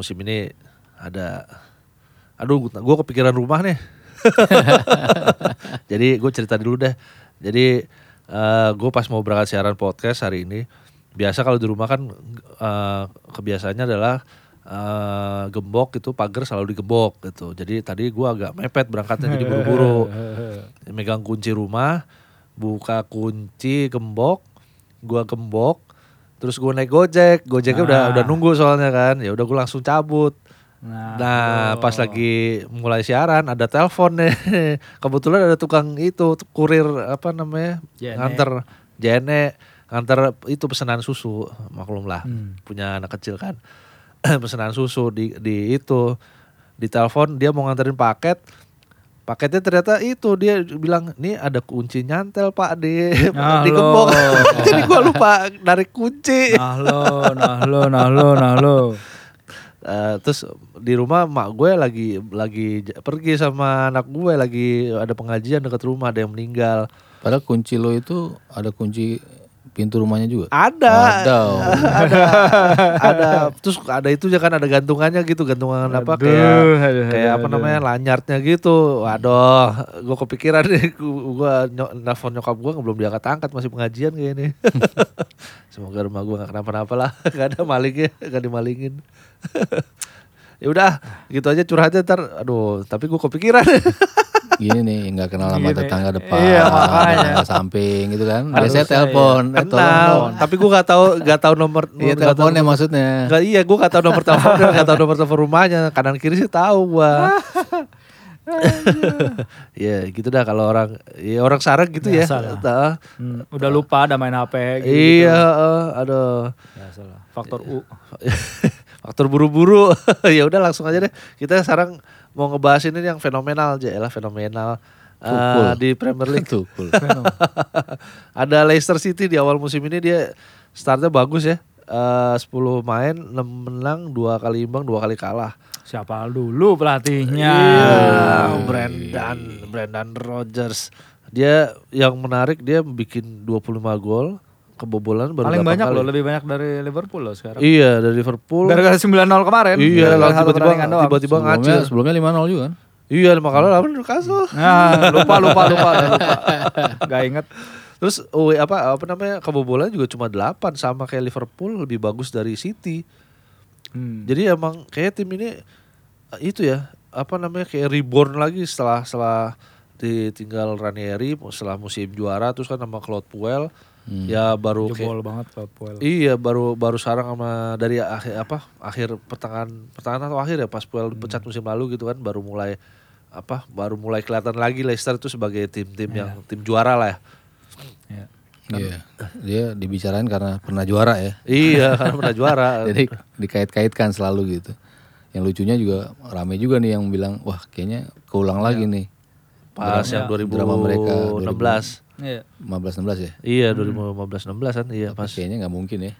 musim ini ada aduh gue kepikiran rumah nih. Jadi gue cerita dulu deh. Jadi uh, gue pas mau berangkat siaran podcast hari ini, biasa kalau di rumah kan uh, kebiasaannya adalah uh, gembok itu pagar selalu digembok gitu. Jadi tadi gue agak mepet berangkatnya jadi buru-buru. Megang kunci rumah, buka kunci gembok, gue gembok, terus gue naik gojek, gojeknya udah Ah. udah nunggu soalnya kan, ya udah gue langsung cabut. Nah, Nah, pas lagi mulai siaran ada telepon nih. Kebetulan ada tukang itu kurir apa namanya? Jene. nganter jene, nganter itu pesanan susu, maklum lah. Hmm. Punya anak kecil kan. pesanan susu di di itu di telepon dia mau nganterin paket. Paketnya ternyata itu dia bilang, "Nih ada kunci nyantel, Pak, di Ah, di gembok." Jadi gua lupa narik kunci. Nah lo, nah lo, nah lo, nah lo. Eh, terus di rumah mak gue lagi lagi pergi sama anak gue lagi ada pengajian dekat rumah ada yang meninggal Padahal kunci lo itu ada kunci pintu rumahnya juga. ada. Ada. ada. Ada. Terus ada itu ya kan ada gantungannya gitu. Gantungan apa Aduh, kayak aduh, kayak aduh, apa aduh. namanya lanyartnya gitu. Waduh gue kepikiran nih. Gue nelfon nyokap gue belum diangkat angkat masih pengajian kayak ini. Semoga rumah gue gak kenapa-napa lah. Gak ada malingnya gak dimalingin. Ya udah gitu aja curhatnya ntar. Aduh tapi gue kepikiran Gini nih nggak kenal sama tetangga depan, Iya, makanya. tetangga samping gitu kan. Harusnya Biasanya telepon, eh, tolong kenal dong. tapi gue gak tahu gak tahu nomor Iya teleponnya maksudnya. Gak, iya, gue gak tahu nomor teleponnya, gak tahu nomor telepon rumahnya. Kanan kiri sih tahu gua. Iya, gitu dah kalau orang, ya orang sarang gitu ya. Tah. Hmm, udah lupa ada main HP gitu. Iya, eh, aduh. Biasa lah. Faktor U. Faktor buru-buru. ya udah langsung aja deh. Kita sekarang mau ngebahas ini yang fenomenal aja lah, fenomenal. Tukul. di Premier League Tuh, cool. ada Leicester City di awal musim ini dia startnya bagus ya. Eh 10 main, 6 menang, dua kali imbang, dua kali kalah. Siapa dulu pelatihnya? Iya, Brandon, Brandon Rogers. Dia yang menarik dia bikin 25 gol, kebobolan baru Paling 8 banyak kali. loh, lebih banyak dari Liverpool loh sekarang. Iya, dari Liverpool. Gara-gara 9-0 kemarin. Iya, satu tiba-tiba tiba-tiba ngacir. Sebelumnya, sebelumnya 5-0 juga kan. Iya, lima kali lawan Newcastle. Nah, lupa lupa lupa lupa. Gak inget. Terus oh, apa apa namanya kebobolan juga cuma 8 sama kayak Liverpool lebih bagus dari City. Hmm. Jadi emang kayak tim ini itu ya apa namanya kayak reborn lagi setelah setelah ditinggal Ranieri setelah musim juara terus kan sama Claude Puel ya baru kayak Jebol banget Pak Puel. iya baru baru sarang sama dari akhir apa akhir pertengahan pertengahan atau akhir ya pas Puel dipecat musim lalu gitu kan baru mulai apa baru mulai kelihatan lagi Leicester itu sebagai tim-tim yang tim juara lah ya. Ya. Iya. Dia dibicarain karena pernah juara ya. iya karena pernah juara. Jadi dikait-kaitkan selalu gitu. Yang lucunya juga rame juga nih yang bilang, wah kayaknya keulang lagi nih. pas Ya. yang 2016. Drama mereka 2000. Iya. 15-16 ya. Iya 2015 16 kan iya pas. Kayaknya nggak mungkin ya.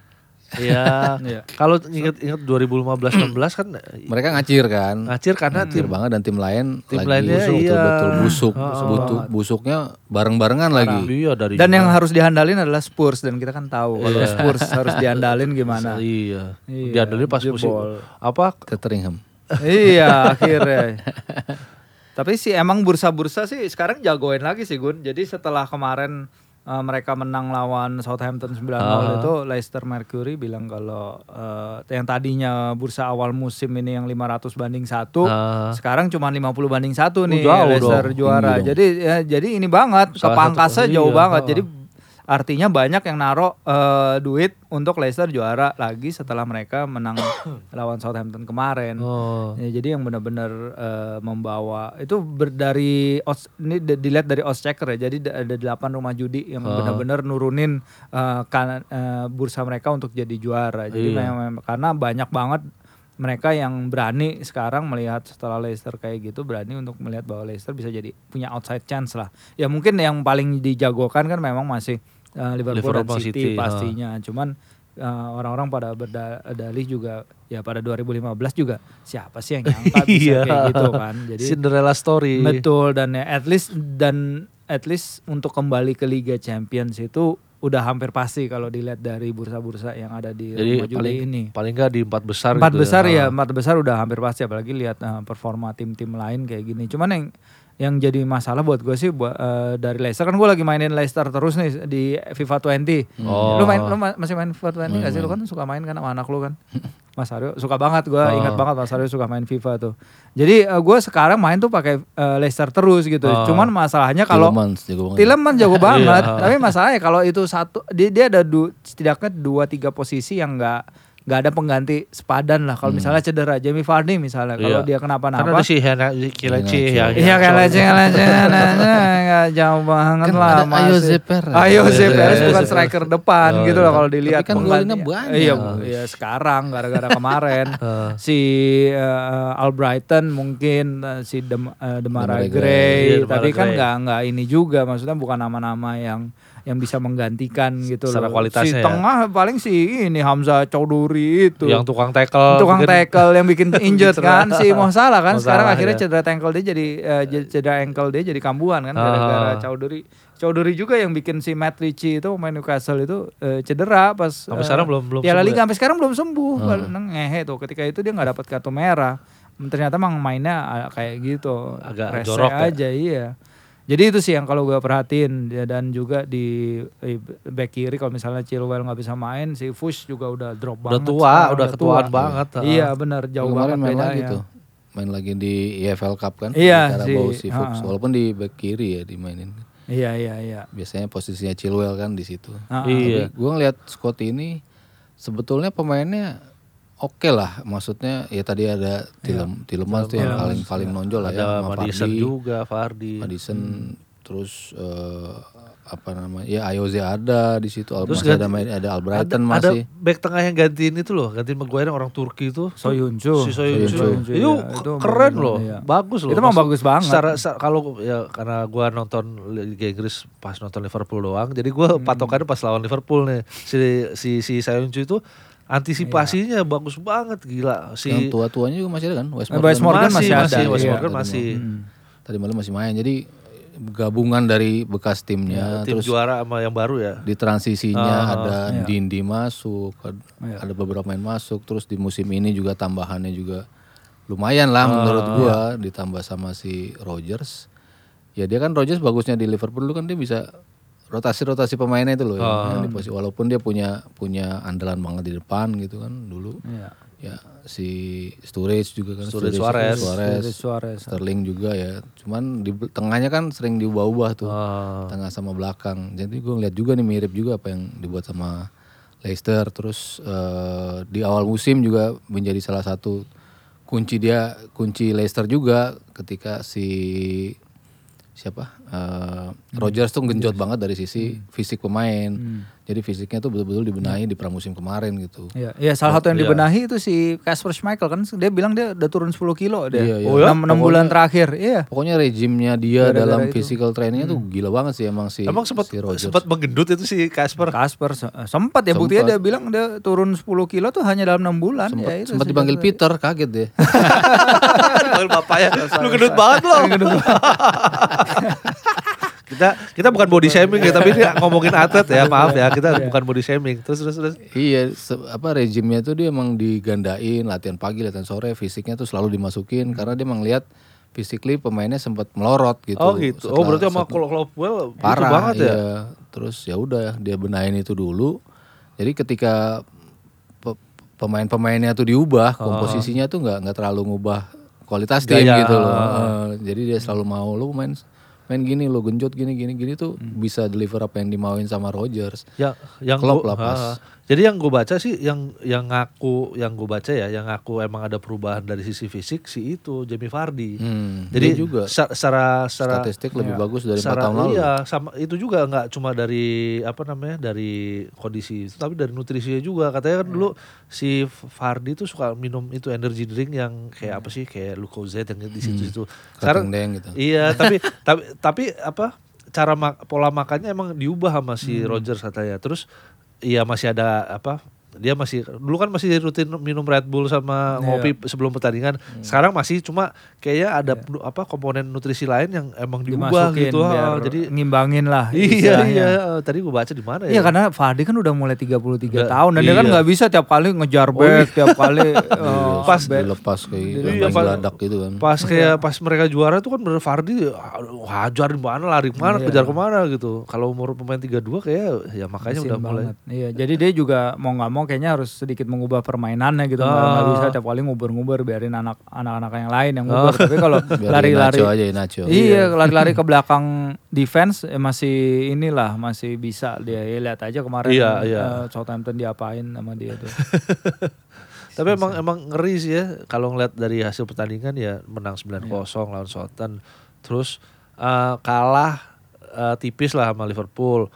Iya. Iya. Kalau ingat-ingat 2015 16 kan Mereka ngacir kan. ngacir karena Ngacir tim banget dan tim lain Tim lagi lainnya busuk, iya. betul-betul busuk. Oh, Butuh, busuknya bareng-barengan lagi. iya dari Dan yang harus dihandalin adalah Spurs dan kita kan tahu kalau Spurs harus diandalin gimana. iya. Iya, Diandelin pas musim apa Tottenham. iya akhirnya. Tapi sih emang bursa-bursa sih sekarang jagoin lagi sih Gun. Jadi setelah kemarin eh, mereka menang lawan Southampton 9-0 itu Leicester Mercury bilang kalau eh, yang tadinya bursa awal musim ini yang 500 banding satu, Ah. sekarang cuma 50 banding satu nih jauh Leicester dong. juara. Dong. Jadi ya, jadi ini banget Salah kepangkasnya satu- jauh iya, banget. Jadi artinya banyak yang naruh eh, duit untuk Leicester juara lagi setelah mereka menang lawan Southampton kemarin. Oh. Ya, jadi yang benar-benar eh, membawa itu ber, dari odds, ini di- dilihat dari odds checker ya. Jadi da- ada delapan rumah judi yang benar-benar nurunin eh, kan- eh, bursa mereka untuk jadi juara. Jadi Iya. memang karena banyak banget mereka yang berani sekarang melihat setelah Leicester kayak gitu berani untuk melihat bahwa Leicester bisa jadi punya outside chance lah. Ya mungkin yang paling dijagokan kan memang masih eh, Liverpool, Liverpool dan City, City, pastinya. Cuman eh, orang-orang pada berdalih juga ya pada 2015 juga siapa sih yang nyangka bisa Iya. kayak gitu kan. Jadi Cinderella story. betul dan ya at least dan at least untuk kembali ke Liga Champions itu udah hampir pasti kalau dilihat dari bursa-bursa yang ada di Jadi judi paling ini. paling nggak di empat besar Empat gitu besar Ah. ya, empat besar udah hampir pasti apalagi lihat eh, performa tim-tim lain kayak gini. Cuman yang yang jadi masalah buat gue sih buat eh, dari Leicester kan gue lagi mainin Leicester terus nih di FIFA 20. Oh. Lu main lu ma- masih main FIFA 20 gak sih? Lu kan suka main kan sama anak lu kan? Mas Aryo suka banget gue Oh. ingat banget Mas Aryo suka main FIFA tuh. Jadi gue sekarang main tuh pakai eh, Leicester terus gitu. Oh. Cuman masalahnya kalau Tielemans jago banget. Jago banget, Iya. tapi masalahnya kalau itu satu dia dia ada du, setidaknya dua tiga posisi yang nggak nggak ada pengganti sepadan lah. Kalau misalnya cedera Jamie Vardy misalnya, kalau Hmm. Iya. dia kenapa-napa, ada si Hena Kileci yang Iya kayak yang- leceh leceh nggak jauh banget Kan lah masih. Ayoze Iya, Perez iya, bukan iya. striker depan Oh, gitu iya. loh kalau dilihat. Tapi kan golinnya banyak. Iya, iya sekarang gara-gara kemarin si uh, Albrighton mungkin uh, si Dem, uh, Demarai Gray. Iya, tapi kan nggak nggak ini juga maksudnya bukan nama-nama yang yang bisa menggantikan gitu Secara loh. kualitasnya si ya. tengah paling si ini Hamzah Chaudhuri itu yang tukang tackle tukang bikin- tackle yang bikin injured cedera. kan si Mo Salah kan Mo sekarang akhirnya ya. cedera ankle dia jadi j- cedera ankle dia jadi kambuhan kan gara-gara Ah. Chaudhuri Chaudhuri juga yang bikin si Matt Ritchie itu pemain Newcastle itu eh, cedera pas Sampai eh, sekarang belum- belum Piala sembuh Liga ya? sampai sekarang belum sembuh Hmm. Neng ngehe tuh ketika itu dia nggak dapat kartu merah ternyata emang mainnya ah, kayak gitu Agak jorok ya? aja iya jadi itu sih yang kalau gue perhatiin ya, dan juga di eh, back kiri kalau misalnya Chilwell nggak bisa main si Fuchs juga udah drop Udah banget tua, sekarang, udah ketuaan tua. banget. Iya benar jauh kemarin banget main bedanya. lagi tuh. Main lagi di EFL Cup kan. Iya, si- si Fuchs. ha. Walaupun di back kiri ya dimainin. Iya iya iya. Biasanya posisinya Chilwell kan di situ. Ah, Iya. Tapi gue ngeliat squad ini sebetulnya pemainnya oke lah. Maksudnya ya tadi ada Tilem, Tielemans tuh yang paling paling nonjol lah ya. Ada sama Madison Vardy. juga, Fardi. Madison terus eh, apa namanya? Ya Ayoze ada di situ. Terus masih ganti- ada main ada Ada, Albrighton ada masih. back tengah yang gantiin itu loh, gantiin Maguire yang orang Turki itu. Soyuncu. Si Soyuncu. Soyuncu, Itu, iya. Itu keren bagus loh, iya. bagus loh. Itu mah Maksud- bagus banget. Secara, secara- kalau ya karena gua nonton Liga Inggris pas nonton Liverpool doang, jadi gua Hmm. patokannya pas lawan Liverpool nih. Si si si Soyuncu itu antisipasinya bagus banget gila. Si Yang tua-tuanya juga masih ada kan? West Eh, West Morgan masih ada, West iya. Morgan masih. Hmm. Tadi malam masih main. Jadi gabungan dari bekas timnya tim terus juara sama yang baru ya. di transisinya Ah, ada iya. Dindi masuk, Iya. ada beberapa main masuk, terus di musim ini juga tambahannya juga lumayan lah Ah, menurut iya. gua ditambah sama si Rogers. Ya dia kan Rogers bagusnya di Liverpool dulu kan dia bisa rotasi-rotasi pemainnya itu loh Ah. yang di posisi walaupun dia punya punya andalan banget di depan gitu kan dulu. Iya. Ya si Sturridge juga kan Sturridge, Sturridge, Suarez. Suarez, Suarez. Sterling juga ya. Cuman di tengahnya kan sering diubah-ubah tuh Ah. tengah sama belakang. Jadi gue ngeliat juga nih mirip juga apa yang dibuat sama Leicester. Terus eh, di awal musim juga menjadi salah satu kunci dia kunci Leicester juga ketika si siapa eh, Rogers tuh genjot banget dari sisi fisik pemain. Jadi fisiknya tuh betul-betul dibenahi di pramusim kemarin gitu. Iya, iya salah satu yang Iya. dibenahi itu si Casper Schmeichel kan dia bilang dia udah turun 10 kilo dia. Iya, iya. Oh ya? 6, bulan terakhir. Iya. Pokoknya regimnya dia Gara-gara dalam itu. physical trainingnya tuh gila banget sih emang si Emang sempat si sempat menggendut itu si Casper. Eh, sempat ya buktinya dia bilang dia turun 10 kilo tuh hanya dalam 6 bulan sempat, ya itu. sempat dipanggil Peter kaget deh. Panggil bapaknya. Lu gendut banget lo. kita kita bukan body shaming ya, tapi ini ngomongin atlet ya, maaf ya. Kita bukan body shaming. Terus terus terus. iya, se- apa regimnya tuh dia emang digandain latihan pagi, latihan sore, fisiknya tuh selalu dimasukin karena dia emang lihat physically pemainnya sempat melorot gitu. Oh gitu. Oh Setelah- berarti sama Klopwell gitu parah banget ya. iya. Terus ya udah dia benahin itu dulu. Jadi ketika pe- pemain-pemainnya tuh diubah, komposisinya tuh nggak nggak terlalu ngubah kualitas tim Gaya. gitu loh. Eh, jadi dia selalu mau lu main main gini lo genjot gini gini gini tuh bisa deliver apa yang dimauin sama Rogers. Ya, yang Klopp gua- lah pas. ha, Jadi yang gue baca sih, yang yang ngaku, yang gue baca ya, yang ngaku emang ada perubahan dari sisi fisik si itu Jamie Vardy. Hmm, Jadi juga secara secara statistik lebih bagus dari empat secara tahun lalu. iya sama itu juga nggak cuma dari apa namanya dari kondisi tapi dari nutrisinya juga katanya kan Iya. dulu si Vardy tuh suka minum itu energy drink yang kayak apa sih kayak Lucozade yang di situ-situ. Kerating deng gitu. Iya, tapi tapi tapi apa cara mak- pola makannya emang diubah sama Hmm. si Rogers katanya. Terus iya masih ada apa dia masih dulu kan masih rutin minum Red Bull sama Iya. ngopi sebelum pertandingan. Hmm. Sekarang masih cuma kayaknya ada Iya. apa komponen nutrisi lain yang emang diubah dimasukin gitu. biar ah, jadi ngimbangin lah iya iya tadi gue baca di mana ya? Iya karena Fardi kan udah mulai 33 Nggak- tahun dan dia kan iya. nggak bisa tiap kali ngejar back, tiap kali eh, Pas- back. dilepas kayak gitu, Iya, pas- gitu kan. Pas kayak pas mereka juara tuh kan bener Fardi hajar di mana lari ke mana Iya. kejar ke mana gitu. Kalau umur pemain 32 kayak ya makanya Mesin udah mulai. banget. Iya, jadi dia juga mau nggak mau kayaknya harus sedikit mengubah permainannya gitu. Ah. nggak bisa tiap kali ngubur-ngubur biarin anak anak-anak yang lain yang ngubur. Tapi kalau lari-lari aja ya Nacho. Iya, lari-lari ke belakang defense eh, masih inilah masih bisa dia. Ya, lihat aja kemarin Iya, iya. eh, Southampton diapain sama dia tuh. Tapi emang emang ngeri sih ya kalau ngeliat dari hasil pertandingan ya menang 9-0 lawan Southampton. Terus eh, kalah eh, tipis lah sama Liverpool.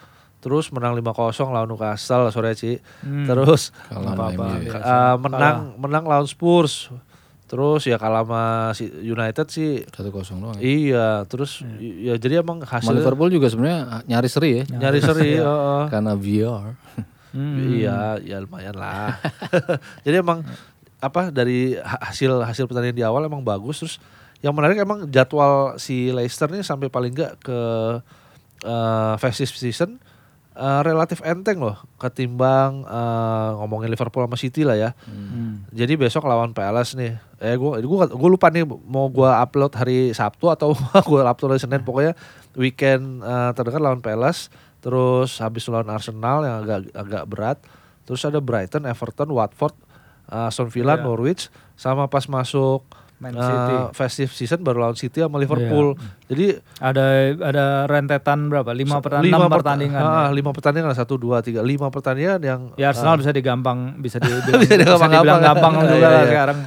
Terus menang 5-0 lawan Newcastle sore Ci. Hmm. Terus Kalah Apa-apa, sama MU. biasa. eh, menang menang lawan Spurs. Terus ya kalah sama si United sih Satu kosong doang. ya. Iya, terus ya jadi emang hasil Liverpool juga sebenarnya nyari seri ya. nyari seri. heeh. Karena VR. Hmm. Iya, ya lumayan lah. Jadi emang apa dari ha- hasil hasil pertandingan di awal emang bagus terus yang menarik emang jadwal si Leicester nih sampai paling enggak ke eh, festive season eh, relatif enteng loh ketimbang eh, ngomongin Liverpool sama City lah ya. Hmm. Jadi besok lawan Palace nih. Eh gua gua gua lupa nih mau gua upload hari Sabtu atau gua upload hari Senin pokoknya weekend eh, terdekat lawan Palace, terus habis lawan Arsenal yang agak agak berat. Terus ada Brighton, Everton, Watford, Aston Villa, Iya. Norwich sama pas masuk Man eh, City. festive season baru lawan City sama Liverpool. Jadi Ada ada rentetan berapa? Lima, pertandingan, lima pertandingan. ah, ya. lima pertandingan satu dua tiga lima pertandingan yang Ya Arsenal bisa digampang, bisa dibilang, Bisa dibilang gampang juga Iya, iya. sekarang.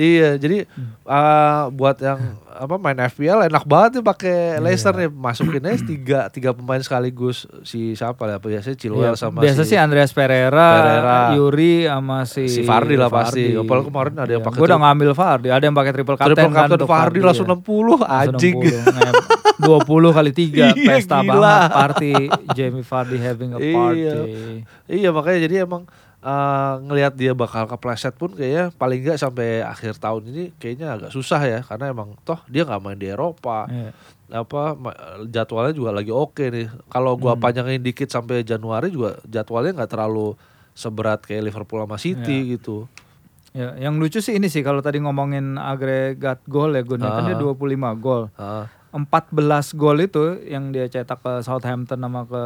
Iya, jadi uh, buat yang apa main FPL enak banget nih pakai Leicester nih masukinnya tiga tiga pemain sekaligus si siapa ya biasanya Chilwell Iya, sama biasa si sih Andreas Pereira, Pereira. Yuri sama si Si Vardy lah pasti. Apalagi kemarin ada yang pakai Gue udah ngambil Vardy, ada yang pakai triple captain triple kan captain untuk Vardy langsung ya. 60 anjing. Langsung 60, nge- 20 kali 3 Iya, pesta gila. banget party Jamie Vardy having a Iya. party. Iya makanya jadi emang uh, ngelihat dia bakal kepleset pun kayaknya paling nggak sampai akhir tahun ini kayaknya agak susah ya karena emang toh dia nggak main di Eropa. Iya. apa jadwalnya juga lagi oke nih. Kalau gua Hmm. panjangin dikit sampai Januari juga jadwalnya nggak terlalu seberat kayak Liverpool sama City gitu. Ya, yang lucu sih ini sih kalau tadi ngomongin agregat gol ya Gun, ya, kan dia Ah. 25 gol. Ah, 14 gol itu yang dia cetak ke Southampton sama ke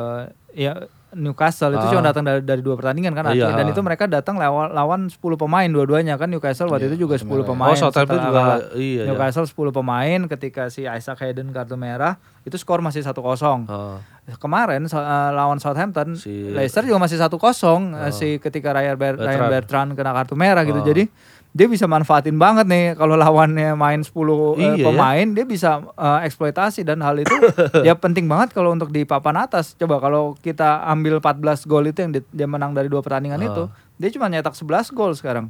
ya Newcastle itu Ah. cuma datang dari, dari dua pertandingan kan Iya. dan itu mereka datang lawan lawan 10 pemain dua-duanya kan Newcastle waktu itu juga 10 pemain. Oh, Southampton juga, iya, iya. Newcastle 10 pemain ketika si Isaac Hayden kartu merah itu skor masih 1-0. ah. Kemarin so- eh, lawan Southampton Si- Leicester juga masih 1-0 eh, si ketika Ryan, Ber- Ryan Bertrand. Bertrand kena kartu merah gitu. Oh. Jadi dia bisa manfaatin banget nih kalau lawannya main 10 Iya eh, ya. pemain dia bisa eh, eksploitasi dan hal itu ya penting banget kalau untuk di papan atas. Coba kalau kita ambil 14 gol itu yang di- dia menang dari dua pertandingan Ah. itu, dia cuma nyetak 11 gol sekarang.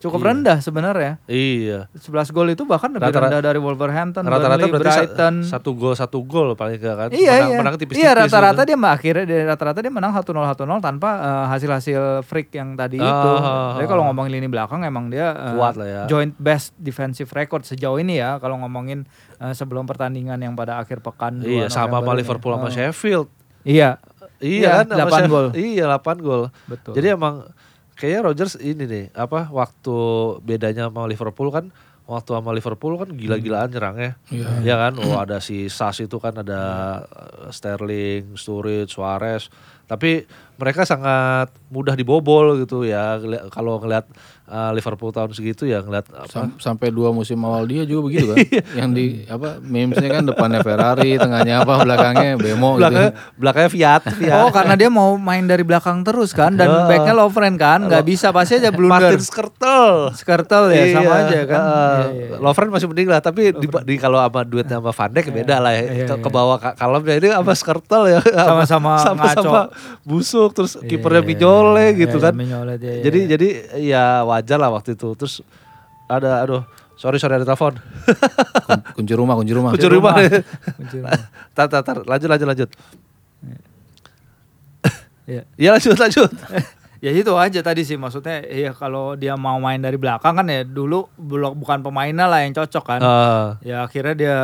Cukup rendah sebenarnya. Iya. 11 gol itu bahkan lebih Rata-rata- rendah dari Wolverhampton, Rata-rata Burnley, berarti Brighton. satu gol satu gol paling nggak kan? Iya menang, iya. menang tipis-tipis. iya rata-rata gitu. dia mah akhirnya dia rata-rata dia menang 1-0 1-0 tanpa eh, hasil-hasil freak yang tadi Ah, itu. ah, Jadi kalau ngomongin lini belakang emang dia eh, Kuat lah ya. joint best defensive record sejauh ini ya kalau ngomongin eh, sebelum pertandingan yang pada akhir pekan Iya 2 sama sama November ini. Liverpool sama Oh. Sheffield. Iya. Iya, Iya, kan sama 8 Sheffield. gol. Iya 8 gol. Betul. Jadi emang kayaknya Rodgers ini nih apa waktu bedanya sama Liverpool kan waktu sama Liverpool kan gila-gilaan nyerangnya. Iya. Ya kan, oh ada si Sas itu kan ada eh, Sterling, Sturridge, Suarez. Tapi mereka sangat mudah dibobol gitu ya. Kalau ngelihat eh, Liverpool tahun segitu ya ngelihat apa? Sam- sampai dua musim awal dia juga begitu kan Iya. yang di apa memesnya kan depannya Ferrari tengahnya apa belakangnya Bemo gitu belakangnya belakangnya Fiat, Fiat. Oh karena dia mau main dari belakang terus kan dan Heeh. backnya Lovren kan nggak bisa pasti aja blunder. Martin Skrtel. Skrtel ya sama Iya, aja kan. heeh. Iya, iya, iya. Lovren masih mending lah, tapi di, di kalau sama duetnya sama Van Dijk beda lah ya. Iya, ke, iya. ke bawah ka- kalemnya ini sama Skrtel ya. Sama-sama sama-sama ngaco. busuk terus Iya, kipernya iya, Mignole iya, gitu iya, kan. Mignole dia, jadi iya. jadi ya wajar lah waktu itu. Terus ada aduh sorry sorry ada telepon. Kun- kunci rumah kunci rumah Kunci rumah. Kunci rumah. tar, tar, tar. lanjut lanjut lanjut. Iya. Iya lanjut lanjut. Ya itu aja tadi sih maksudnya ya kalau dia mau main dari belakang kan ya dulu belum bukan pemainnya lah yang cocok kan. Ah, Ya akhirnya dia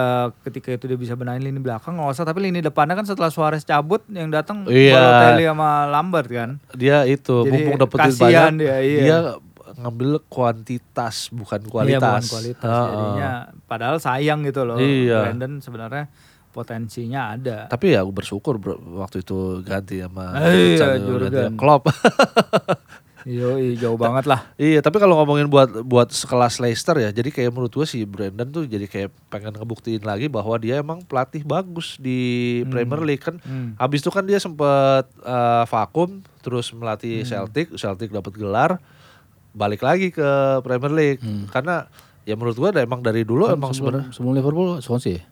ketika itu dia bisa benahin lini belakang nggak usah tapi lini depannya kan setelah Suarez cabut yang datang Iya. Balotelli sama Lambert kan. dia itu Jadi mumpung dapetin banyak dia, iya. ngambil kuantitas bukan Iya kualitas. bukan kualitas ah. jadinya padahal sayang gitu loh. Iya. Brandon sebenarnya potensinya ada. Tapi ya aku bersyukur bro, waktu itu ganti sama Iya, Jurgen, sama Klopp. Yo, jauh banget lah. iya, tapi kalau ngomongin buat buat sekelas Leicester ya, jadi kayak menurut gue si Brandon tuh jadi kayak pengen ngebuktiin lagi bahwa dia emang pelatih bagus di Premier League kan. Hmm. Habis itu kan dia sempet eh, vakum, terus melatih Hmm. Celtic, Celtic dapat gelar, balik lagi ke Premier League. Karena ya menurut gue emang dari dulu emang sebenarnya sebelum Liverpool Swansea ya?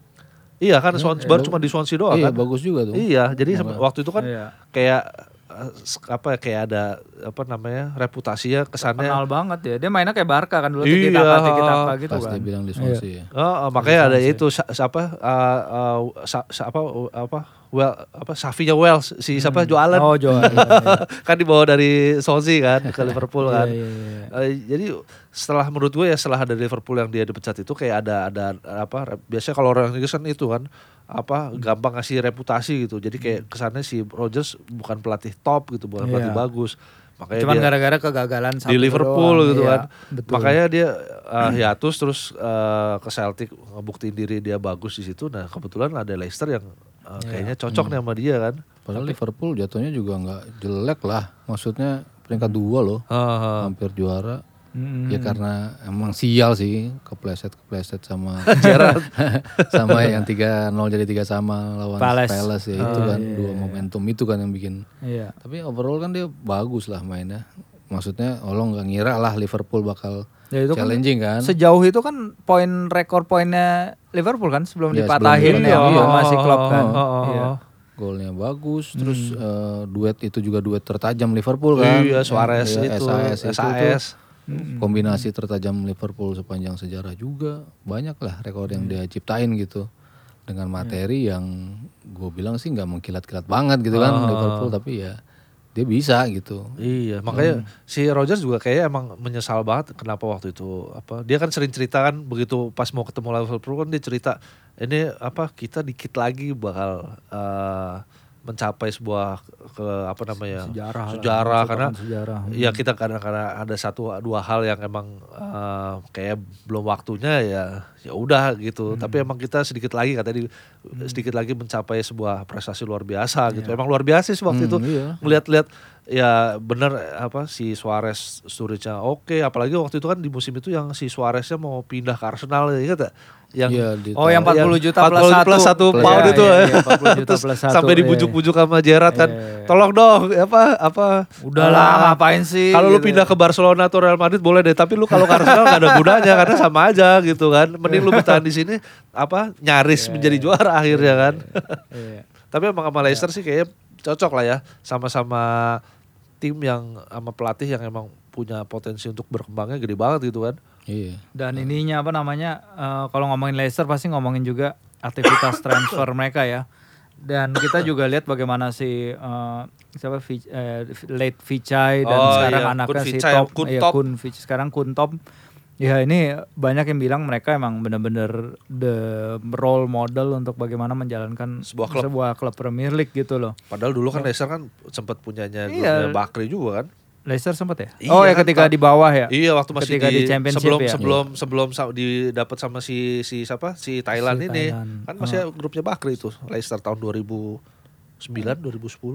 Iya kan Swansea baru cuma di Swansea doang iya kan. bagus juga tuh. Iya, jadi sem- waktu itu kan Iya. kayak eh, apa ya, kayak ada apa namanya reputasinya kesannya. Kenal banget ya. Dia mainnya kayak Barca kan dulu Iya. tiki taka tiki taka gitu Pas kan. dia bilang di Swansea ya. Oh, oh, makanya ada itu sa- siapa uh, uh, sa- sa- apa apa well apa Safinya Wells si siapa jualan Oh, Joel. Iya, iya. kan dibawa dari Swansea kan ke Liverpool kan. Iya, iya, iya. Eh, jadi setelah menurut gue ya setelah ada Liverpool yang dia dipecat itu kayak ada ada apa biasanya kalau orang Inggris kan itu kan apa Hmm. gampang ngasih reputasi gitu. Jadi kayak kesannya si Rodgers bukan pelatih top gitu, bukan Iya. pelatih bagus. Makanya Cuman gara-gara kegagalan di Liverpool doang, gitu iya, kan. Betul. Makanya dia uh, hiatus terus uh, ke Celtic ngebuktiin diri dia bagus di situ. Nah, kebetulan ada Leicester yang uh, Iya. kayaknya cocok nih sama dia kan. Padahal Liverpool jatuhnya juga nggak jelek lah. Maksudnya peringkat dua loh. Haha. Hampir juara. Mm-mm. Ya karena emang sial sih kepleset kepleset sama sama yang 3-0 jadi 3 sama lawan Palace. Palace, ya itu kan dua momentum itu kan yang bikin. Iya. Tapi overall kan dia bagus lah mainnya. Maksudnya oh, lo nggak ngira lah Liverpool bakal Ya, itu kan challenging kan. Sejauh itu kan poin rekor poinnya Liverpool kan sebelum Iya, dipatahin sebelum ya dipatahin. sama si Klopp kan. Oh, oh, oh. Iya. Golnya bagus, terus eh, duet itu juga duet tertajam Liverpool kan. Iya, Suarez Iya, itu, SAS, itu SAS. tuh kombinasi tertajam Liverpool sepanjang sejarah juga banyak lah rekor yang dia ciptain gitu dengan materi yang gue bilang sih nggak mengkilat-kilat banget gitu kan Liverpool tapi ya dia bisa gitu. Iya, makanya si Rogers juga kayaknya emang menyesal banget kenapa waktu itu apa dia kan sering cerita kan begitu pas mau ketemu Liverpool kan dia cerita ini apa kita dikit lagi bakal eh, mencapai sebuah ke apa namanya Sejarah lah, sejarah mencetakkan karena sejarah. ya kita kadang kadang ada satu dua hal yang emang eh, kayak belum waktunya ya ya udah gitu. Tapi emang kita sedikit lagi katanya di- sedikit lagi mencapai sebuah prestasi luar biasa gitu. Emang luar biasa sih waktu itu. iya. ngeliat-liat ya bener apa si Suarez Sturridge-nya oke apalagi waktu itu kan di musim itu yang si Suareznya mau pindah ke Arsenal ya ingat yang Iya, di Oh yang 40 yang juta 40 plus satu. plus satu Plus- pound iya, itu iya, eh. iya, 40 juta plus satu, sampai iya. dibujuk-bujuk sama Gerrard kan Iya, iya, iya. tolong dong apa apa Udahlah ah, ngapain sih? kalau lu gitu. pindah ke Barcelona atau Real Madrid boleh deh, tapi lu kalau ke Arsenal gak ada gunanya karena sama aja gitu kan. Mending lu bertahan di sini apa nyaris menjadi juara akhirnya kan. Iya. tapi emang sama Leicester sih kayaknya cocok lah ya, sama-sama tim yang sama pelatih yang emang punya potensi untuk berkembangnya gede banget gitu kan. Iya. Dan ininya apa namanya? eh, kalau ngomongin Leicester pasti ngomongin juga aktivitas transfer mereka ya. Dan kita juga lihat bagaimana si eh, siapa Vi- eh, late Vichai dan Oh, sekarang iya, anaknya Kun si Vichai, Top, Kun iya, Top. Kun Vichai, sekarang Kun Top. Ya ini banyak yang bilang mereka emang benar-benar the role model untuk bagaimana menjalankan Sebuah klub. sebuah klub Premier League gitu loh. Padahal dulu kan Leicester kan sempat punyanya Iya. grupnya Bakri juga kan. Leicester sempat ya? Iya oh ya kan, ketika Pak. di bawah ya? Iya waktu masih Ketika di, di championship sebelum ya? sebelum sebelum sa- didapat sama si si siapa si Thailand Si ini Thailand. kan masih grupnya Bakri itu Leicester tahun 2009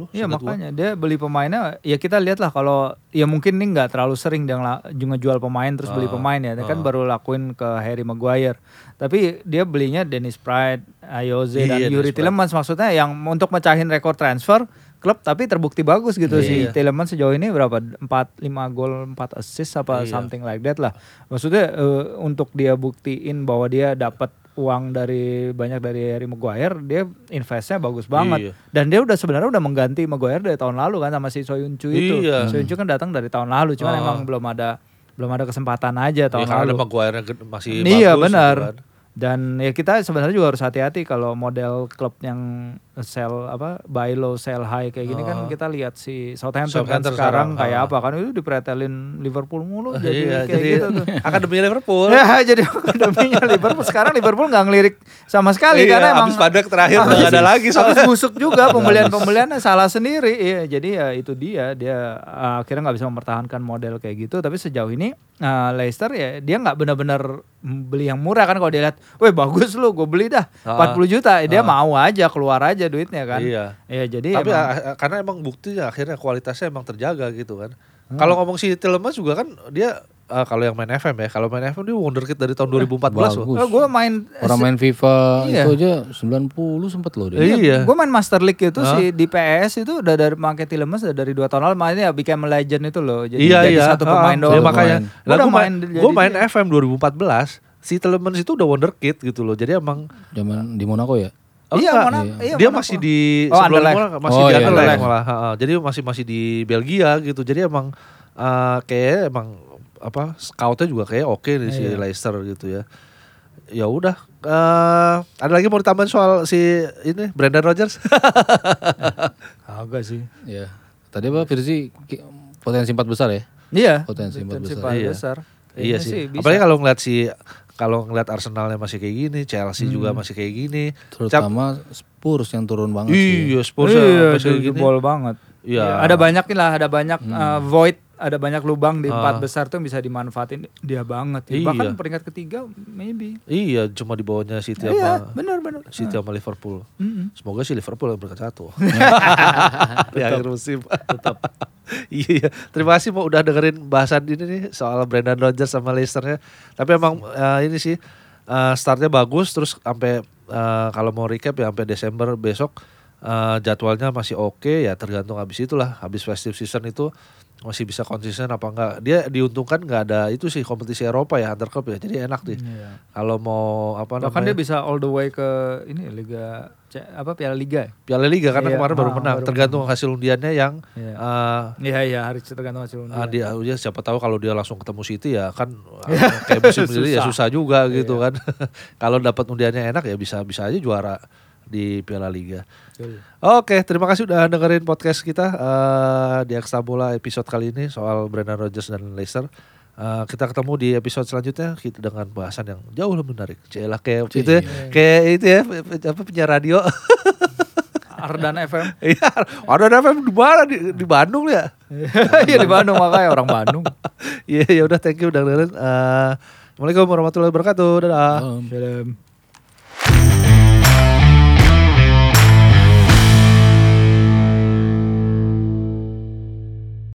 2010 Iya gua. makanya dia beli pemainnya ya kita lihat lah kalau ya mungkin ini nggak terlalu sering dia ngela- juga jual pemain terus beli Ah, pemain ya dia kan ah. baru lakuin ke Harry Maguire tapi dia belinya Dennis Pride, Ayoze dan Iya, Yuri Dennis Pride. Tielemans maksudnya yang untuk mecahin rekor transfer klub tapi terbukti bagus gitu si Iya. Tielemans sejauh ini berapa 4 5 gol 4 assist apa Iya. something like that lah maksudnya eh, untuk dia buktiin bahwa dia dapat uang dari banyak dari Harry Maguire dia investnya bagus banget Iya. dan dia udah sebenarnya udah mengganti Maguire dari tahun lalu kan sama si Soyuncu itu. Iya. Soyuncu kan datang dari tahun lalu, cuman Ah. emang belum ada belum ada kesempatan aja Ya, tahun karena ada lalu. Maguire yang gede- masih Iya bagus benar. gitu kan. Dan ya kita sebenarnya juga harus hati-hati kalau model klub yang sell apa buy low sell high kayak gini kan kita lihat si Southampton, kan Southampton sekarang sekarang, kayak ah. apa kan itu dipretelin Liverpool mulu jadi iya, kayak jadi gitu tuh. akademi Liverpool. ya jadi akademinya Liverpool sekarang Liverpool nggak ngelirik sama sekali Iya, karena emang habis padak terakhir nggak ada lagi soalnya. busuk juga pembelian-pembelian salah sendiri iya jadi ya itu dia dia uh, akhirnya nggak bisa mempertahankan model kayak gitu tapi sejauh ini uh, Leicester ya dia nggak benar-benar beli yang murah kan kalau dia lihat, weh bagus lu, gue beli dah Ah. 40 juta, dia mau aja keluar aja duitnya kan. Iya. Ya jadi Tapi emang- karena emang bukti ya akhirnya kualitasnya emang terjaga gitu kan. Kalau ngomong si Tillemas juga kan dia uh, kalau yang main FM ya, kalau main FM dia wonderkid dari tahun 2014 loh. Oh, gue main Orang main FIFA Iya. itu aja 90 sempet loh dia. Iya. Gue main Master League itu sih di PS itu udah dari pakai Tilemas udah dari dua tahun lalu mainnya ya Become a Legend itu loh. Jadi iya jadi iya. satu pemain Ah, doang. ya makanya. Gue main, jadi gua main dia. FM 2014. Si Tillemas itu udah wonderkid gitu loh. Jadi emang Zaman di Monaco ya. Oh, Iya. Monaco. Iya, dia Monaco. masih di Oh, sebelum. Monaco masih Oh, di iya, Anderlecht Anderlecht. malah. Ha, ha. Jadi masih masih di Belgia gitu. Jadi emang uh, kayak emang apa scoutnya juga kayak oke nih si Iya. Leicester gitu ya. Ya udah. eh, ada lagi mau ditambahin soal si ini Brendan Rodgers? Agak sih. Iya. Tadi apa Firzi ki- potensi empat besar ya? Iya. Potensi empat besar. paling Iya. besar. iya sih. bisa. Apalagi kalau ngeliat si kalau ngeliat Arsenalnya masih kayak gini, Chelsea juga masih kayak gini. Cap- Terutama Spurs yang turun banget sih. Iya, Spurs iya, kayak gini. jebol banget. Iya. Iya, Ada banyak nih lah, ada banyak uh, void, ada banyak lubang di empat besar tuh yang bisa dimanfaatin dia banget. Iya. Bahkan peringkat ketiga maybe. Iya, cuma di bawahnya City Iya, sama benar benar. City sama Liverpool. Mm-mm. Semoga sih Liverpool yang berkat satu. di akhir musim. Tetap. iya, iya. terima kasih mau udah dengerin bahasan ini nih soal Brendan Rodgers sama Leicester-nya. Tapi emang eh, ini sih eh, startnya bagus terus sampai eh, kalau mau recap ya sampai Desember besok eh, jadwalnya masih oke ya tergantung habis itulah habis festive season itu masih bisa konsisten apa enggak dia diuntungkan nggak ada itu sih kompetisi Eropa ya antar klub ya jadi enak nih Iya. kalau mau apa Bahkan namanya dia bisa all the way ke ini Liga apa Piala Liga. ya? Piala Liga karena Iya, kemarin baru ah, menang. baru Tergantung hasil undiannya yang Iya. eh, Iya iya harus tergantung hasil undian. ah, dia ya siapa tahu kalau dia langsung ketemu City ya kan ah, kayak musim ini ya susah juga gitu kan. kalau dapat undiannya enak ya bisa bisa aja juara di Piala Liga. Betul. Oke, terima kasih udah dengerin podcast kita eh, di Ekstra Bola episode kali ini soal Brendan Rodgers dan Leicester. Eh, kita ketemu di episode selanjutnya kita dengan bahasan yang jauh lebih menarik. Celah kayak itu ya, kayak itu ya apa penyiar radio. Ardan FM. Iya, ada FM di mana di, di Bandung ya? Iya di Bandung makanya orang Bandung. Iya, ya udah thank you udah dengerin. Eh, Assalamualaikum warahmatullahi wabarakatuh. Dadah. Um, Film.